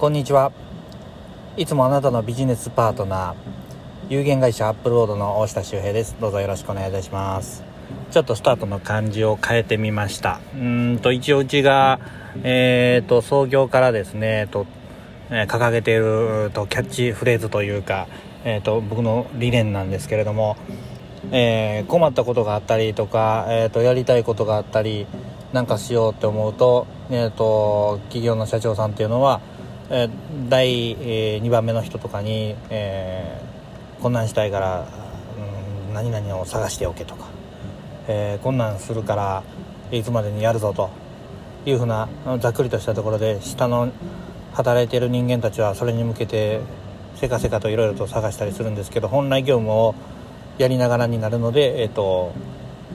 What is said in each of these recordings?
こんにちは。いつもあなたのビジネスパートナー、有限会社アップロードの大下修平です。どうぞよろしくお願いいたします。ちょっとスタートの感じを変えてみました。うんと、一応うちが、えー、と、創業からですね、と、えー、掲げているとキャッチフレーズというか、えー、と、僕の理念なんですけれども、えー、困ったことがあったりとか、えー、と、やりたいことがあったり、なんかしようって思うと,、えーと、企業の社長さんっていうのは、えー、第、2番目の人とかに、えー、こんなんしたいから、うん、何々を探しておけとか、えー、こんなんするからいつまでにやるぞというふうなざっくりとしたところで下の働いている人間たちはそれに向けてせかせかといろいろと探したりするんですけど本来業務をやりながらになるので、えーと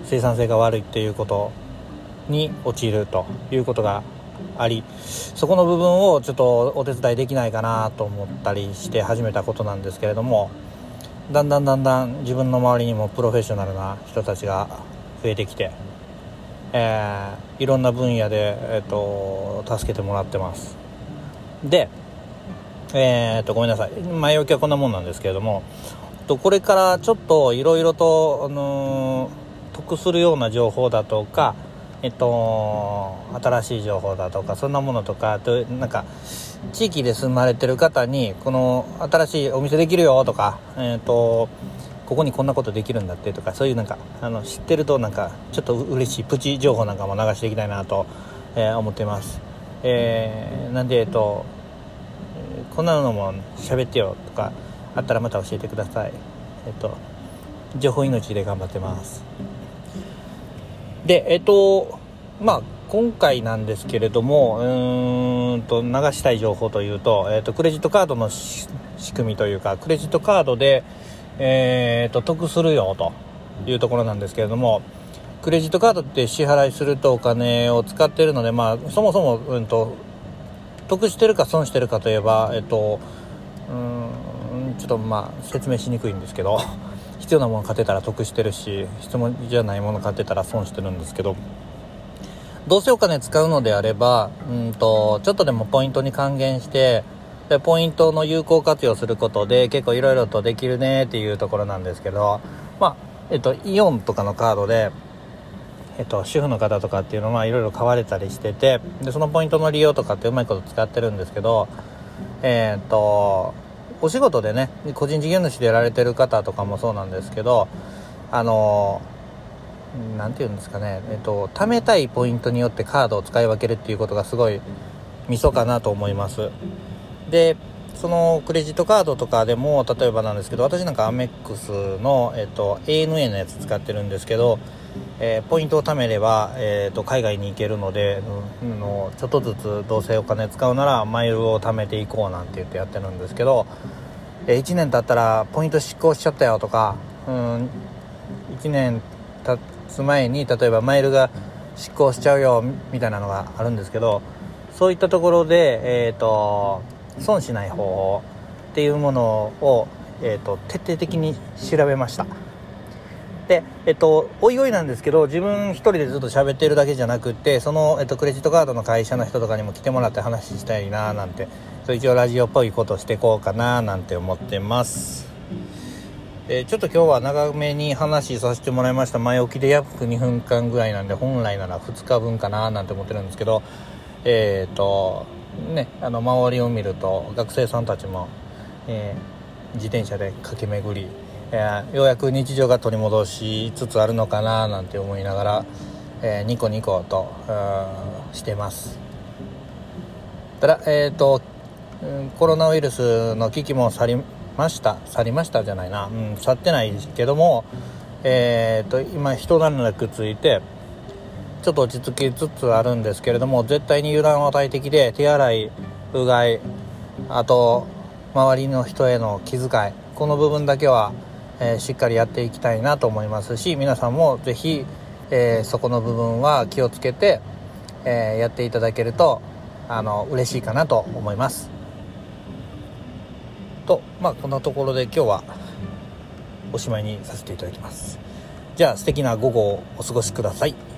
生産性が悪いっていうことに陥るということがありそこの部分をちょっとお手伝いできないかなと思ったりして始めたことなんですけれどもだんだんだんだん自分の周りにもプロフェッショナルな人たちが増えてきて、えー、いろんな分野で、えーと、助けてもらってます。でえーと、ごめんなさい。前置きはこんなもんなんですけれどもとこれからちょっといろいろと、あのー、得するような情報だとかえっと、新しい情報だとかそんなものとかとなんか地域で住まれてる方にこの新しいお店できるよとか、えっと、ここにこんなことできるんだってとかそういうなんかあの知ってるとなんかちょっと嬉しいプチ情報なんかも流していきたいなと、えー、思ってます、えー、なんでえっとこんなのも喋ってよとかあったらまた教えてください。えっと情報命で頑張ってます。で、えっと、まあ、今回なんですけれども、うんと流したい情報というと、えっと、クレジットカードの仕組みというか、クレジットカードで、えー、っと、得するよというところなんですけれども、クレジットカードって支払いするとお金を使っているので、まあ、そもそも、うんと、得してるか損してるかといえば、えっと、ちょっとまあ、説明しにくいんですけど、必要なもの買ってたら得してるし質問じゃないもの買ってたら損してるんですけどどうせお金使うのであればうんとちょっとでもポイントに還元してでポイントの有効活用することで結構いろいろとできるねっていうところなんですけどまあえっとイオンとかのカードでえっと、主婦の方とかっていうのはいろいろ買われたりしててでそのポイントの利用とかってうまいこと使ってるんですけどえっとお仕事でね個人事業主でやられてる方とかもそうなんですけどあの何て言うんですかねえっと貯めたいポイントによってカードを使い分けるっていうことがすごいミソかなと思います。でそのクレジットカードとかでも例えばなんですけど私なんかアメックスの、えっと、ANA のやつ使ってるんですけど、えー、ポイントを貯めれば、えーと、海外に行けるので、うん、のちょっとずつどうせお金使うならマイルを貯めていこうなんて言ってやってるんですけど、えー、1年経ったらポイント失効しちゃったよとか、うん、1年経つ前に例えばマイルが失効しちゃうよみたいなのがあるんですけどそういったところで、えーと損しない方法っていうものを、えーと、徹底的に調べました。でえっとおいおいなんですけど自分一人でずっと喋ってるだけじゃなくってその、えっと、クレジットカードの会社の人とかにも来てもらって話したいななんてそう一応ラジオっぽいことしてこうかななんて思ってます。え、ちょっと今日は長めに話させてもらいました。前置きで約2分間ぐらいなんで本来なら2日分かななんて思ってるんですけどえっ、とね、あの周りを見ると学生さんたちも、えー、自転車で駆け巡り、えー、ようやく日常が取り戻しつつあるのかななんて思いながら、え、ニコニコとしてます。ただえっ、とコロナウイルスの危機も去りました去りましたじゃないな、うん、去ってないけどもえっ、と今一段落ついてちょっと落ち着きつつあるんですけれども絶対に油断は大敵で手洗いうがいあと周りの人への気遣いこの部分だけは、えー、しっかりやっていきたいなと思いますし皆さんも是非、えー、そこの部分は気をつけて、えー、やっていただけるとあの嬉しいかなと思います。とまあこんなところで今日はおしまいにさせていただきます。じゃあ素敵な午後をお過ごしください。